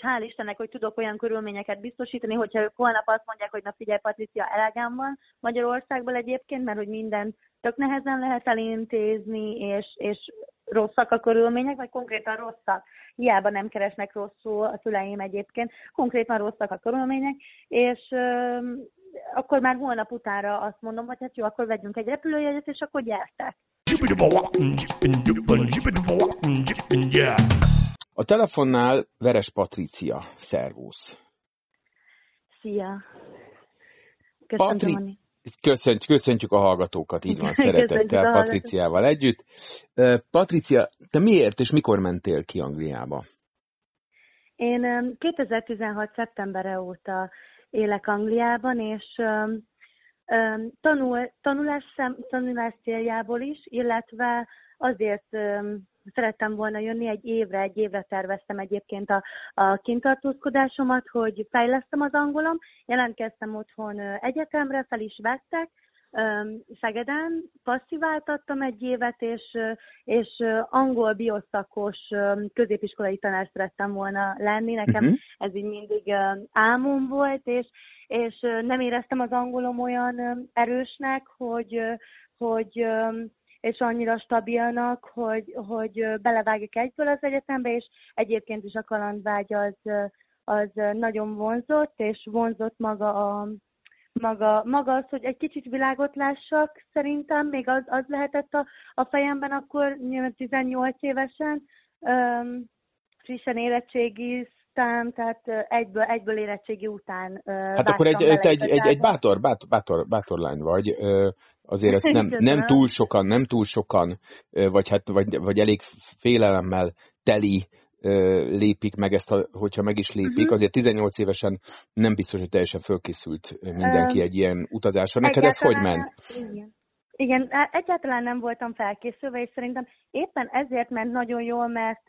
hál' Istennek, hogy tudok olyan körülményeket biztosítani, hogyha ők holnap azt mondják, hogy na figyelj, Patricia, elegem van Magyarországból egyébként, mert hogy minden tök nehezen lehet elintézni, és, és rosszak a körülmények, vagy konkrétan rosszak. Hiába nem keresnek rosszul a szüleim egyébként, konkrétan rosszak a körülmények, és ö, akkor már holnap utára azt mondom, hogy hát jó, akkor vegyünk egy repülőjegyet, és akkor gyertek. A telefonnál Veres Patricia. Szervusz. Szia. Köszönöm, Patri- Köszönt, köszöntjük a hallgatókat, így van, szeretettel Patriciával együtt. Patricia, te miért és mikor mentél ki Angliába? Én 2016. szeptembere óta élek Angliában, és tanul, tanulás, tanulás céljából is, illetve azért szerettem volna jönni egy évre, egy évre terveztem egyébként a, a kintartózkodásomat, hogy fejlesztem az angolom, jelentkeztem otthon egyetemre, fel is vettek, Szegeden passziváltattam egy évet, és, és angol bioszakos középiskolai tanár szerettem volna lenni. Nekem uh-huh. ez így mindig álmom volt, és, és nem éreztem az angolom olyan erősnek, hogy, hogy és annyira stabilnak, hogy, hogy belevágjak egyből az egyetembe, és egyébként is a kalandvágy az, az nagyon vonzott, és vonzott maga a, maga, maga az, hogy egy kicsit világot lássak, szerintem még az, az lehetett a, a fejemben akkor 18 évesen, um, frissen érettségiztem, tehát egyből, egyből érettségi után Hát akkor egy, egy, egy, egy, egy bátor, bátor, bátor, bátor lány vagy, azért ezt nem, nem túl sokan, nem túl sokan, vagy, hát, vagy, vagy elég félelemmel teli lépik meg ezt, hogyha meg is lépik. Uh-huh. Azért 18 évesen nem biztos, hogy teljesen fölkészült mindenki egy ilyen utazásra. Neked ez hogy ment? Igen. Igen, egyáltalán nem voltam felkészülve, és szerintem éppen ezért ment nagyon jól, mert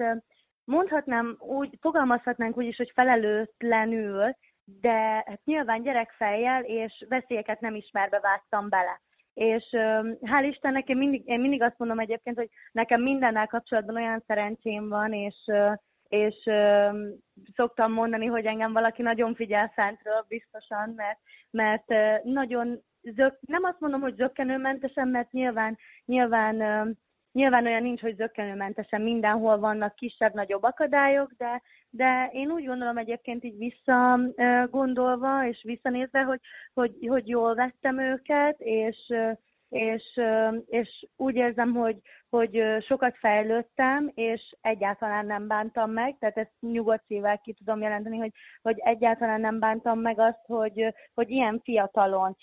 mondhatnám úgy, fogalmazhatnánk úgy is, hogy felelőtlenül, de hát nyilván gyerekfejjel és veszélyeket nem ismerve vágtam bele. És hál' Istennek én mindig, én mindig azt mondom egyébként, hogy nekem mindennel kapcsolatban olyan szerencsém van, és, és szoktam mondani, hogy engem valaki nagyon figyel fentről, biztosan, mert, mert nagyon zök, nem azt mondom, hogy zöggenőmentesen, mert nyilván, nyilván Nyilván olyan nincs, hogy zöggenőmentesen mindenhol vannak kisebb-nagyobb akadályok, de, de én úgy gondolom egyébként így vissza gondolva és visszanézve, hogy, hogy, hogy jól vettem őket, és, és, és úgy érzem, hogy, hogy sokat fejlődtem, és egyáltalán nem bántam meg, tehát ezt nyugodt szívvel ki tudom jelenteni, hogy, hogy egyáltalán nem bántam meg azt, hogy, hogy ilyen fiatalon.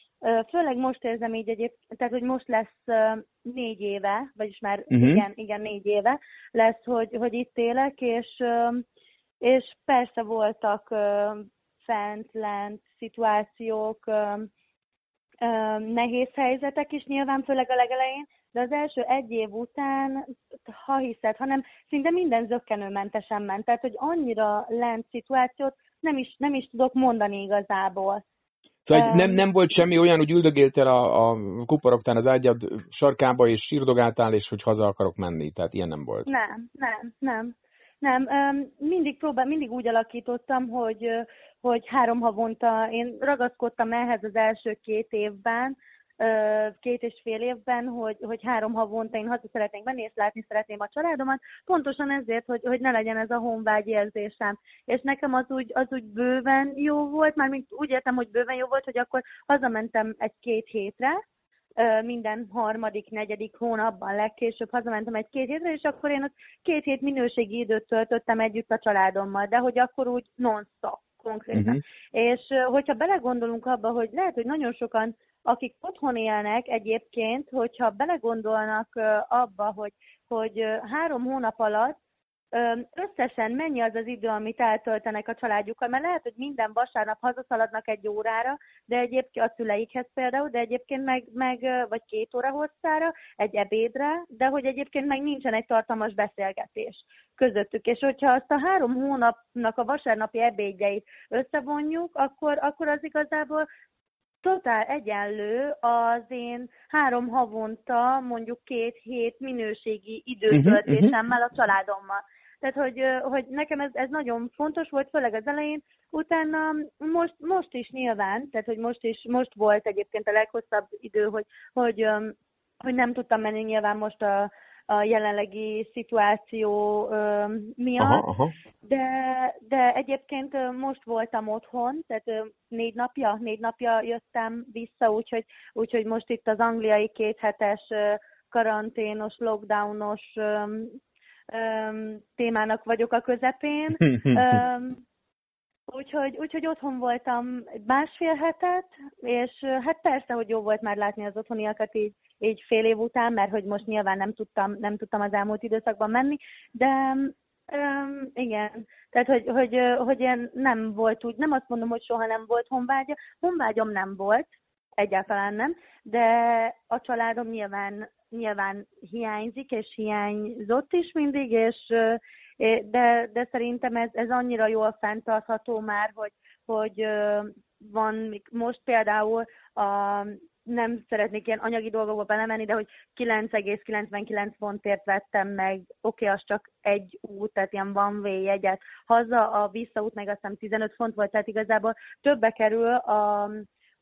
Főleg most érzem így egyébként, tehát hogy most lesz négy éve, vagyis már uh-huh. igen, igen, négy éve lesz, hogy, hogy itt élek, és, és persze voltak fent, lent szituációk, nehéz helyzetek is nyilván, főleg a legelején, de az első egy év után, ha hiszed, hanem szinte minden zöggenőmentesen ment. Tehát, hogy annyira lent szituációt nem is, nem is tudok mondani igazából. Szóval um, nem, nem volt semmi olyan, hogy üldögéltél a, a kuporoktán az ágyad sarkába, és sírdogáltál, és hogy haza akarok menni. Tehát ilyen nem volt. Nem, nem, nem. Nem, mindig próbál, mindig úgy alakítottam, hogy, hogy három havonta, én ragaszkodtam ehhez az első két évben, két és fél évben, hogy, hogy három havonta én haza szeretnék menni, és látni szeretném a családomat, pontosan ezért, hogy, hogy ne legyen ez a honvágy érzésem. És nekem az úgy, az úgy bőven jó volt, már úgy értem, hogy bőven jó volt, hogy akkor hazamentem egy-két hétre, minden harmadik, negyedik hónapban legkésőbb hazamentem egy két hétre, és akkor én ott két hét minőségi időt töltöttem együtt a családommal, de hogy akkor úgy non-stop konkrétan. Uh-huh. És hogyha belegondolunk abba, hogy lehet, hogy nagyon sokan, akik otthon élnek egyébként, hogyha belegondolnak abba, hogy, hogy három hónap alatt összesen mennyi az az idő, amit eltöltenek a családjukkal, mert lehet, hogy minden vasárnap hazaszaladnak egy órára, de egyébként a szüleikhez például, de egyébként meg, meg vagy két óra hosszára, egy ebédre, de hogy egyébként meg nincsen egy tartalmas beszélgetés közöttük. És hogyha azt a három hónapnak a vasárnapi ebédjeit összevonjuk, akkor, akkor az igazából totál egyenlő az én három havonta, mondjuk két hét minőségi időtöltésemmel a családommal. Tehát, hogy, hogy nekem ez, ez nagyon fontos volt, főleg az elején, utána most, most is nyilván, tehát, hogy most is, most volt egyébként a leghosszabb idő, hogy, hogy, hogy nem tudtam menni nyilván most a, a jelenlegi szituáció ö, miatt, aha, aha. De, de egyébként most voltam otthon, tehát négy napja, négy napja jöttem vissza, úgyhogy, úgyhogy most itt az angliai kéthetes karanténos, lockdownos ö, ö, témának vagyok a közepén. ö, Úgyhogy, úgyhogy otthon voltam másfél hetet, és hát persze, hogy jó volt már látni az otthoniakat így, így fél év után, mert hogy most nyilván nem tudtam, nem tudtam az elmúlt időszakban menni, de um, igen, tehát hogy, hogy, hogy én nem volt úgy, nem azt mondom, hogy soha nem volt honvágya, honvágyom nem volt, egyáltalán nem, de a családom nyilván, nyilván hiányzik, és hiányzott is mindig, és, de, de szerintem ez, ez annyira jól fenntartható már, hogy, hogy van most például a nem szeretnék ilyen anyagi dolgokba belemenni, de hogy 9,99 fontért vettem meg, oké, okay, az csak egy út, tehát ilyen van way jegyet. Haza a visszaút meg azt hiszem 15 font volt, tehát igazából többe kerül a,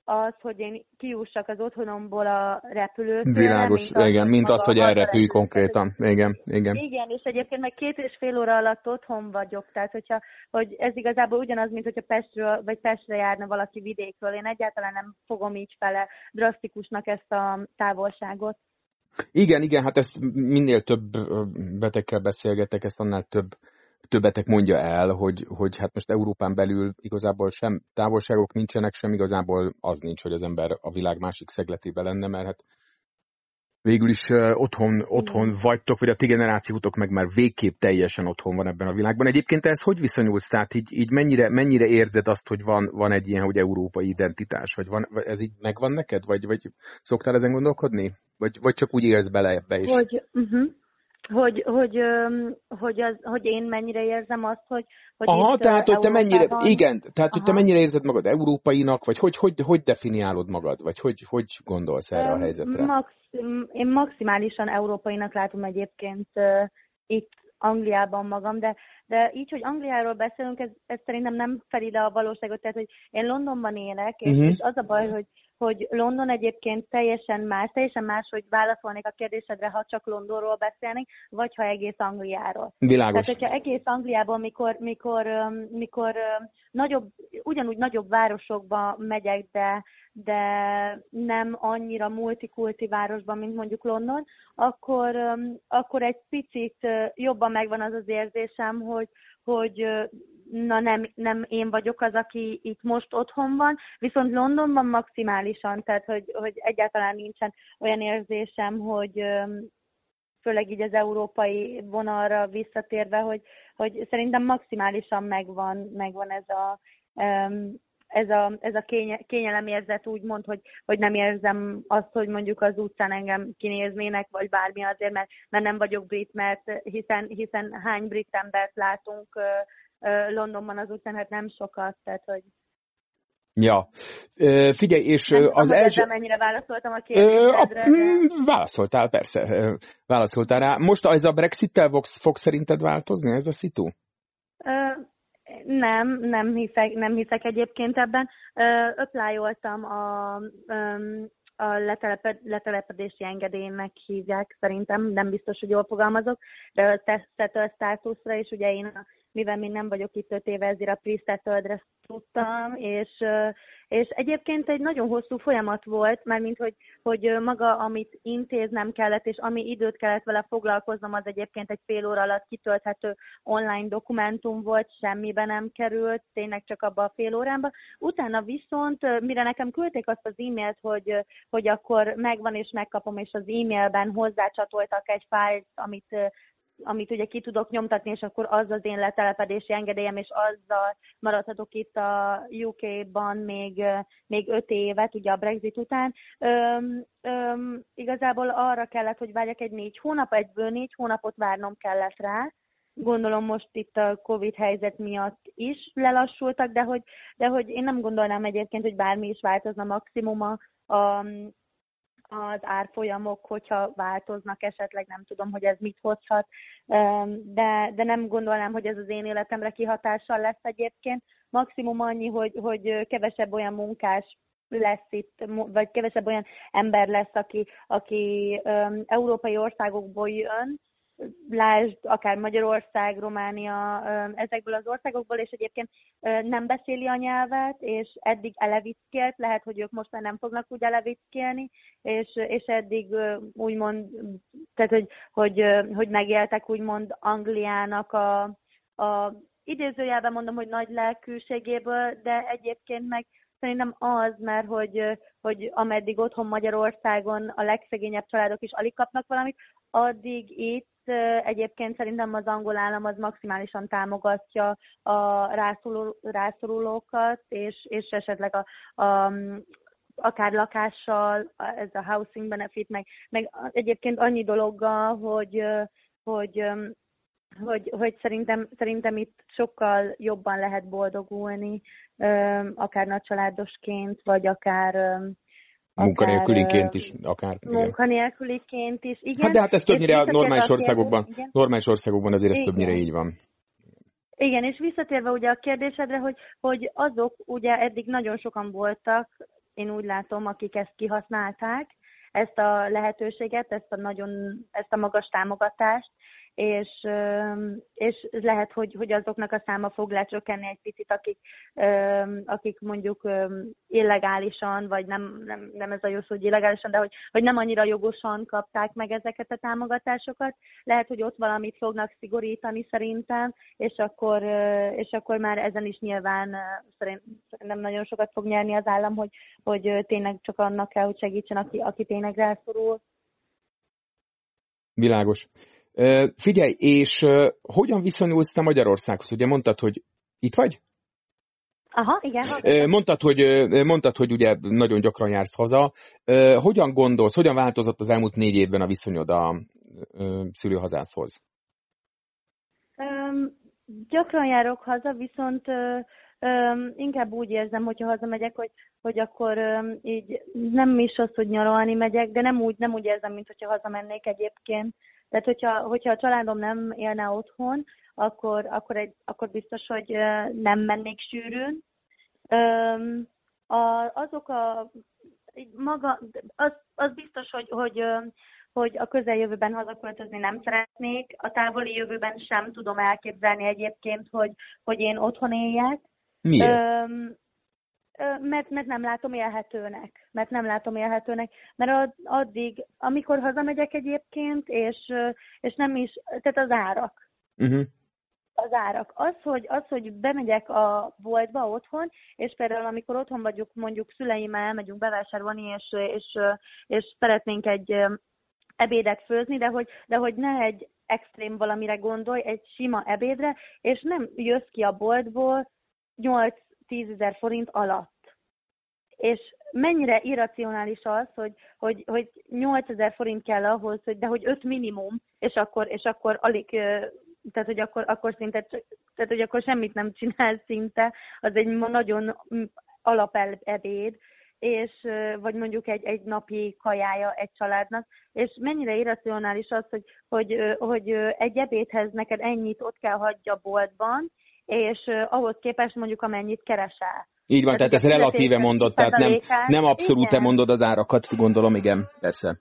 az, hogy én kiussak az otthonomból a repülőtérre. Világos, mint igen, az, mint az, hogy elrepülj konkrétan. Igen, igen. Igen, és egyébként meg két és fél óra alatt otthon vagyok, tehát hogyha, hogy ez igazából ugyanaz, mint hogyha Pestről, vagy Pestre járna valaki vidékről. Én egyáltalán nem fogom így fele drasztikusnak ezt a távolságot. Igen, igen, hát ezt minél több betekkel beszélgetek, ezt annál több többetek mondja el, hogy, hogy hát most Európán belül igazából sem távolságok nincsenek, sem igazából az nincs, hogy az ember a világ másik szegletébe lenne, mert hát végül is otthon, otthon vagytok, vagy a ti generációtok meg már végképp teljesen otthon van ebben a világban. Egyébként ez hogy viszonyulsz? Tehát így, így mennyire, mennyire érzed azt, hogy van, van egy ilyen, hogy európai identitás? Vagy van, ez így megvan neked? Vagy, vagy szoktál ezen gondolkodni? Vagy, vagy csak úgy élsz bele ebbe is? Hogy, uh-huh hogy, hogy, hogy, az, hogy én mennyire érzem azt, hogy, hogy Aha, tehát hogy te mennyire, igen, tehát hogy te mennyire érzed magad európainak, vagy hogy, hogy, hogy definiálod magad, vagy hogy, hogy gondolsz erre a helyzetre? Maxim, én maximálisan európainak látom egyébként itt Angliában magam, de, de így, hogy Angliáról beszélünk, ez, ez szerintem nem fedi le a valóságot, tehát hogy én Londonban élek, és, uh-huh. és az a baj, hogy hogy London egyébként teljesen más, teljesen más, hogy válaszolnék a kérdésedre, ha csak Londonról beszélnék, vagy ha egész Angliáról. Világos. Tehát, hogyha egész Angliából, mikor, mikor, mikor nagyobb, ugyanúgy nagyobb városokba megyek, de, de nem annyira multikulti városban, mint mondjuk London, akkor, akkor egy picit jobban megvan az az érzésem, hogy, hogy na nem, nem én vagyok az, aki itt most otthon van, viszont Londonban maximálisan, tehát hogy, hogy egyáltalán nincsen olyan érzésem, hogy főleg így az európai vonalra visszatérve, hogy, hogy szerintem maximálisan megvan, megvan ez a, ez a, ez a kénye, kényelemérzet úgymond, hogy, hogy nem érzem azt, hogy mondjuk az utcán engem kinéznének, vagy bármi azért, mert, mert nem vagyok brit, mert hiszen, hiszen hány brit embert látunk Londonban az utcán, hát nem sokat, tehát hogy Ja. Figyelj, és nem az első... mennyire válaszoltam a kérdésedre. De... Válaszoltál, persze. Válaszoltál rá. Most ez a Brexit-tel fog, szerinted változni, ez a szitu? Nem, nem hiszek, nem hiszek egyébként ebben. Öplájoltam a, a leteleped, letelepedési engedélynek hívják szerintem, nem biztos, hogy jól fogalmazok, de a tesztetől státuszra, és ugye én a mivel még nem vagyok itt öt éve, ezért a Priestettöldre tudtam, és, és egyébként egy nagyon hosszú folyamat volt, mert mint hogy, hogy maga, amit intéznem kellett, és ami időt kellett vele foglalkoznom, az egyébként egy fél óra alatt kitölthető online dokumentum volt, semmibe nem került, tényleg csak abba a fél órába. Utána viszont, mire nekem küldték azt az e-mailt, hogy, hogy akkor megvan és megkapom, és az e-mailben hozzácsatoltak egy fájlt, amit amit ugye ki tudok nyomtatni, és akkor az az én letelepedési engedélyem, és azzal maradhatok itt a UK-ban még, még öt évet, ugye a Brexit után. Öm, öm, igazából arra kellett, hogy várjak egy négy hónap, egyből négy hónapot várnom kellett rá. Gondolom most itt a Covid helyzet miatt is lelassultak, de hogy, de hogy én nem gondolnám egyébként, hogy bármi is változna maximum a, az árfolyamok, hogyha változnak esetleg, nem tudom, hogy ez mit hozhat, de, de nem gondolnám, hogy ez az én életemre kihatással lesz egyébként. Maximum annyi, hogy, hogy kevesebb olyan munkás lesz itt, vagy kevesebb olyan ember lesz, aki, aki európai országokból jön, lásd, akár Magyarország, Románia, ezekből az országokból, és egyébként nem beszéli a nyelvet, és eddig elevickélt, lehet, hogy ők most már nem fognak úgy elevickélni, és, és eddig úgymond, tehát hogy, hogy, hogy megéltek úgymond Angliának a, a idézőjelben mondom, hogy nagy lelkűségéből, de egyébként meg szerintem az, mert hogy, hogy ameddig otthon Magyarországon a legszegényebb családok is alig kapnak valamit, addig itt egyébként szerintem az angol állam az maximálisan támogatja a rászoruló, rászorulókat, és, és esetleg a, a, akár lakással, ez a housing benefit, meg, meg egyébként annyi dologgal, hogy, hogy, hogy, hogy szerintem, szerintem itt sokkal jobban lehet boldogulni, akár nagycsaládosként, vagy akár Munkanélküliként is, akár. Munkanélküliként is, igen. Hát de hát ez többnyire a normális országokban, igen. normális országokban azért ez igen. többnyire így van. Igen, és visszatérve ugye a kérdésedre, hogy, hogy azok ugye eddig nagyon sokan voltak, én úgy látom, akik ezt kihasználták, ezt a lehetőséget, ezt a nagyon, ezt a magas támogatást, és, és lehet, hogy, hogy azoknak a száma fog lecsökkenni egy picit, akik, akik mondjuk illegálisan, vagy nem, nem, nem ez a jó szó, hogy illegálisan, de hogy, hogy nem annyira jogosan kapták meg ezeket a támogatásokat. Lehet, hogy ott valamit fognak szigorítani szerintem, és akkor, és akkor már ezen is nyilván szerintem nagyon sokat fog nyerni az állam, hogy, hogy tényleg csak annak kell, hogy segítsen, aki, aki tényleg rászorul. Világos. Figyelj, és hogyan viszonyulsz te Magyarországhoz? Ugye mondtad, hogy itt vagy? Aha, igen. Mondtad, hogy, mondtad, hogy ugye nagyon gyakran jársz haza. Hogyan gondolsz, hogyan változott az elmúlt négy évben a viszonyod a szülőhazászhoz? Um, gyakran járok haza, viszont um, inkább úgy érzem, hogyha hazamegyek, hogy, hogy akkor um, így nem is az, hogy nyaralni megyek, de nem úgy, nem úgy érzem, mint hogyha hazamennék egyébként. Tehát, hogyha, hogyha a családom nem élne otthon, akkor, akkor, egy, akkor biztos, hogy nem mennék sűrűn. A, azok a maga, az, az biztos, hogy, hogy, hogy a közeljövőben hazaköltözni nem szeretnék. A távoli jövőben sem tudom elképzelni egyébként, hogy, hogy én otthon éljek. Miért? Mert, mert nem látom élhetőnek. Mert nem látom élhetőnek. Mert addig, amikor hazamegyek egyébként, és, és nem is, tehát az árak. Uh-huh. Az árak. Az hogy, az, hogy bemegyek a boltba otthon, és például amikor otthon vagyunk, mondjuk szüleimmel elmegyünk bevásárolni, és, és, és szeretnénk egy ebédet főzni, de hogy, de hogy ne egy extrém valamire gondolj, egy sima ebédre, és nem jössz ki a boltból 8 ezer forint alatt. És mennyire irracionális az, hogy, hogy, hogy 8000 forint kell ahhoz, hogy, de hogy 5 minimum, és akkor, és akkor alig, tehát hogy akkor, akkor szinte, tehát hogy akkor semmit nem csinál szinte, az egy nagyon alapebéd, és vagy mondjuk egy, egy napi kajája egy családnak, és mennyire irracionális az, hogy, hogy, hogy egy ebédhez neked ennyit ott kell hagyja boltban, és ahhoz képest mondjuk amennyit keresel. Így van, tehát, tehát ezt relatíve mondod, tehát nem, nem abszolút te mondod az árakat, gondolom, igen, persze.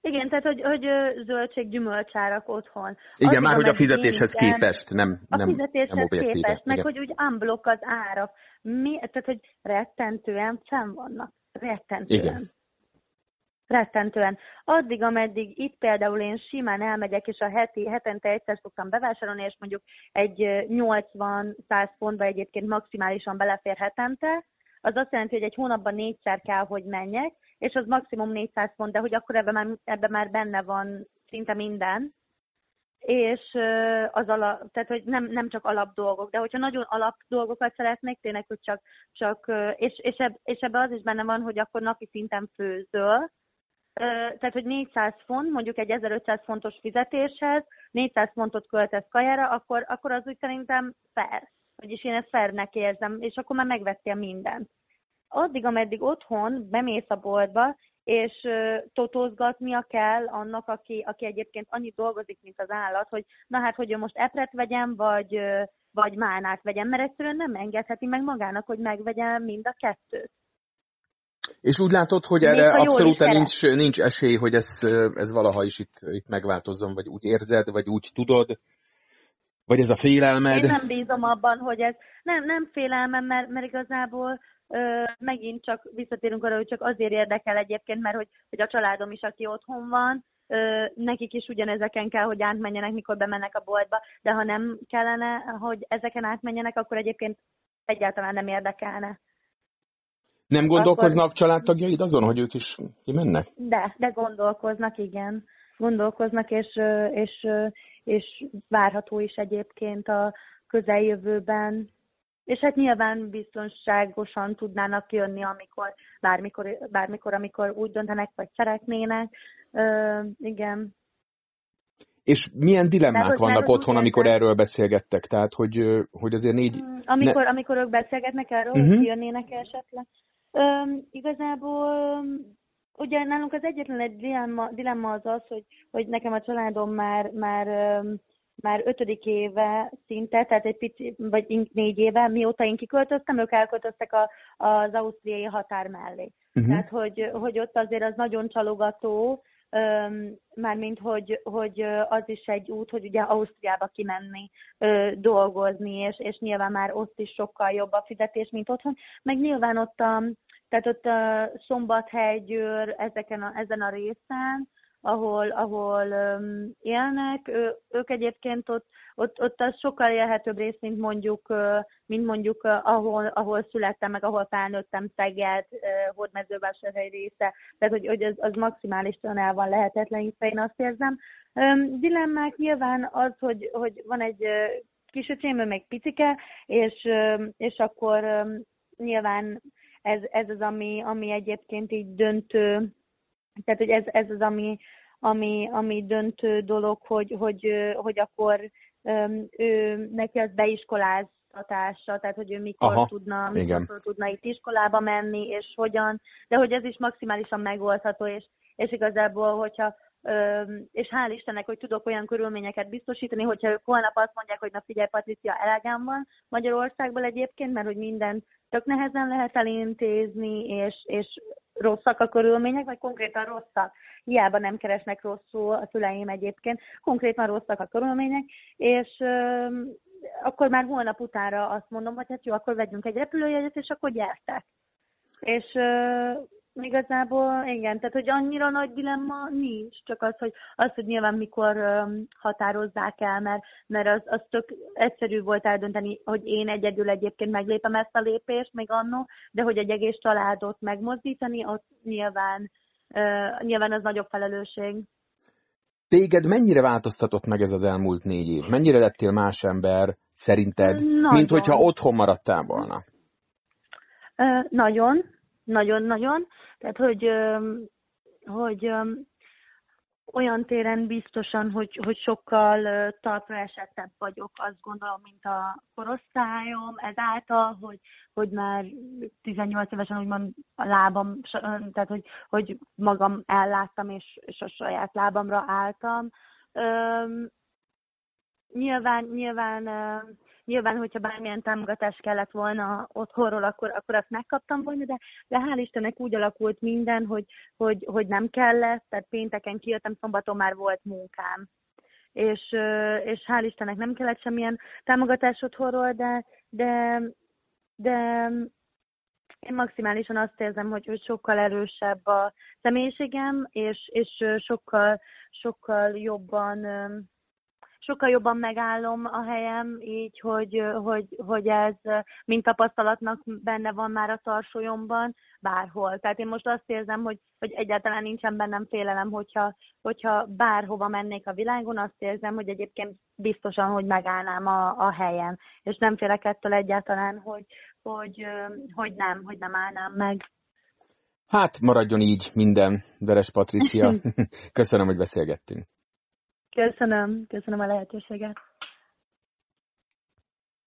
Igen, tehát hogy, hogy zöldség, gyümölcsárak otthon. Igen, már hogy a fizetéshez minden, képest, nem A nem, fizetéshez nem képest, meg igen. hogy úgy unblock az árak. Mi, tehát, hogy rettentően fenn vannak. Rettentően. Igen rettentően. Addig, ameddig itt például én simán elmegyek, és a heti, hetente egyszer szoktam bevásárolni, és mondjuk egy 80-100 fontba egyébként maximálisan belefér hetente, az azt jelenti, hogy egy hónapban négyszer kell, hogy menjek, és az maximum 400 font, de hogy akkor ebben már, ebbe már benne van szinte minden, és az alap, tehát hogy nem, nem csak alap dolgok, de hogyha nagyon alap dolgokat szeretnék, tényleg, hogy csak, csak és, és, eb, és ebbe az is benne van, hogy akkor napi szinten főzöl, tehát, hogy 400 font, mondjuk egy 1500 fontos fizetéshez, 400 fontot költesz kajára, akkor, akkor az úgy szerintem fair. Vagyis én ezt fairnek érzem, és akkor már megvettél mindent. Addig, ameddig otthon bemész a boltba, és totózgatnia kell annak, aki, aki egyébként annyit dolgozik, mint az állat, hogy na hát, hogy ő most epret vegyem, vagy, vagy málnát vegyem, mert egyszerűen nem engedheti meg magának, hogy megvegyen mind a kettőt. És úgy látod, hogy erre abszolút nincs, nincs esély, hogy ez, ez valaha is itt, itt megváltozzon, vagy úgy érzed, vagy úgy tudod, vagy ez a félelmed? Én nem bízom abban, hogy ez nem, nem félelmem, mert, mert igazából ö, megint csak visszatérünk arra, hogy csak azért érdekel egyébként, mert hogy, hogy a családom is, aki otthon van, ö, nekik is ugyanezeken kell, hogy átmenjenek, mikor bemennek a boltba, de ha nem kellene, hogy ezeken átmenjenek, akkor egyébként egyáltalán nem érdekelne. Nem gondolkoznak akkor... családtagjaid azon, hogy ők is kimennek? De, de gondolkoznak, igen. Gondolkoznak, és, és, és várható is egyébként a közeljövőben. És hát nyilván biztonságosan tudnának jönni, amikor, bármikor, bármikor amikor úgy döntenek, vagy szeretnének. Ö, igen. És milyen dilemmák Tehát, vannak otthon, amikor erről beszélgettek? Tehát, hogy, hogy azért négy... Amikor, ne... amikor ők beszélgetnek erről, uh-huh. hogy jönnének esetleg? Üm, igazából ugye nálunk az egyetlen egy dilemma, dilemma az az, hogy, hogy nekem a családom már, már, már ötödik éve szinte, tehát egy pici, vagy négy éve, mióta én kiköltöztem, ők elköltöztek a, az ausztriai határ mellé. Uh-huh. Tehát, hogy, hogy ott azért az nagyon csalogató, mármint, hogy, hogy az is egy út, hogy ugye Ausztriába kimenni dolgozni, és, és nyilván már ott is sokkal jobb a fizetés, mint otthon, meg nyilván ott a, tehát ott a Szombathely, Győr, ezeken a, ezen a részen, ahol, ahol um, élnek, ő, ők egyébként ott, ott, ott az sokkal élhetőbb rész, mint mondjuk, mint mondjuk ahol, ahol születtem, meg ahol felnőttem, Szeged, uh, Hódmezővásárhely része, tehát hogy, hogy az, az maximálisan el van lehetetlenítve, én azt érzem. Um, dilemmák nyilván az, hogy, hogy van egy uh, kisöcsém, ő még picike, és, és akkor um, nyilván ez, ez az, ami, ami egyébként így döntő, tehát hogy ez, ez az, ami, ami, ami döntő dolog, hogy, hogy, hogy akkor ő, neki az beiskoláztatása, tehát hogy ő mikor Aha, tudna, mikor tudna itt iskolába menni, és hogyan, de hogy ez is maximálisan megoldható, és, és igazából, hogyha és hál' Istennek, hogy tudok olyan körülményeket biztosítani, hogyha ők holnap azt mondják, hogy na figyelj, Patricia, elegem van Magyarországból egyébként, mert hogy minden tök nehezen lehet elintézni, és, és rosszak a körülmények, vagy konkrétan rosszak. Hiába nem keresnek rosszul a szüleim egyébként, konkrétan rosszak a körülmények, és ö, akkor már holnap utára azt mondom, hogy hát jó, akkor vegyünk egy repülőjegyet, és akkor gyertek. És ö, Igazából igen, tehát hogy annyira nagy dilemma nincs, csak az, hogy, az, hogy nyilván mikor um, határozzák el, mert, mert az, az tök egyszerű volt eldönteni, hogy én egyedül egyébként meglépem ezt a lépést, még annó, de hogy egy egész családot megmozdítani, ott nyilván, uh, nyilván az nagyobb felelősség. Téged mennyire változtatott meg ez az elmúlt négy év? Mennyire lettél más ember szerinted, nagyon. mint hogyha otthon maradtál volna? Uh, nagyon, nagyon-nagyon. Tehát, hogy, hogy olyan téren biztosan, hogy, hogy sokkal talpra esettebb vagyok, azt gondolom, mint a korosztályom, ezáltal, hogy, hogy már 18 évesen úgymond a lábam, tehát hogy, hogy magam elláttam, és, és a saját lábamra álltam. Üm, nyilván, nyilván Nyilván, hogyha bármilyen támogatás kellett volna otthonról, akkor, akkor azt megkaptam volna, de, de hál' Istennek úgy alakult minden, hogy, hogy, hogy nem kellett, tehát pénteken kijöttem, szombaton már volt munkám. És, és hál' Istennek nem kellett semmilyen támogatás otthonról, de, de, de én maximálisan azt érzem, hogy, hogy sokkal erősebb a személyiségem, és, és sokkal, sokkal jobban sokkal jobban megállom a helyem, így, hogy, hogy, hogy ez mint tapasztalatnak benne van már a tarsolyomban, bárhol. Tehát én most azt érzem, hogy, hogy egyáltalán nincsen bennem félelem, hogyha, hogyha bárhova mennék a világon, azt érzem, hogy egyébként biztosan, hogy megállnám a, a helyen. És nem félek ettől egyáltalán, hogy, hogy, hogy nem, hogy nem állnám meg. Hát maradjon így minden, Veres Patricia. Köszönöm, hogy beszélgettünk. Köszönöm, köszönöm a lehetőséget.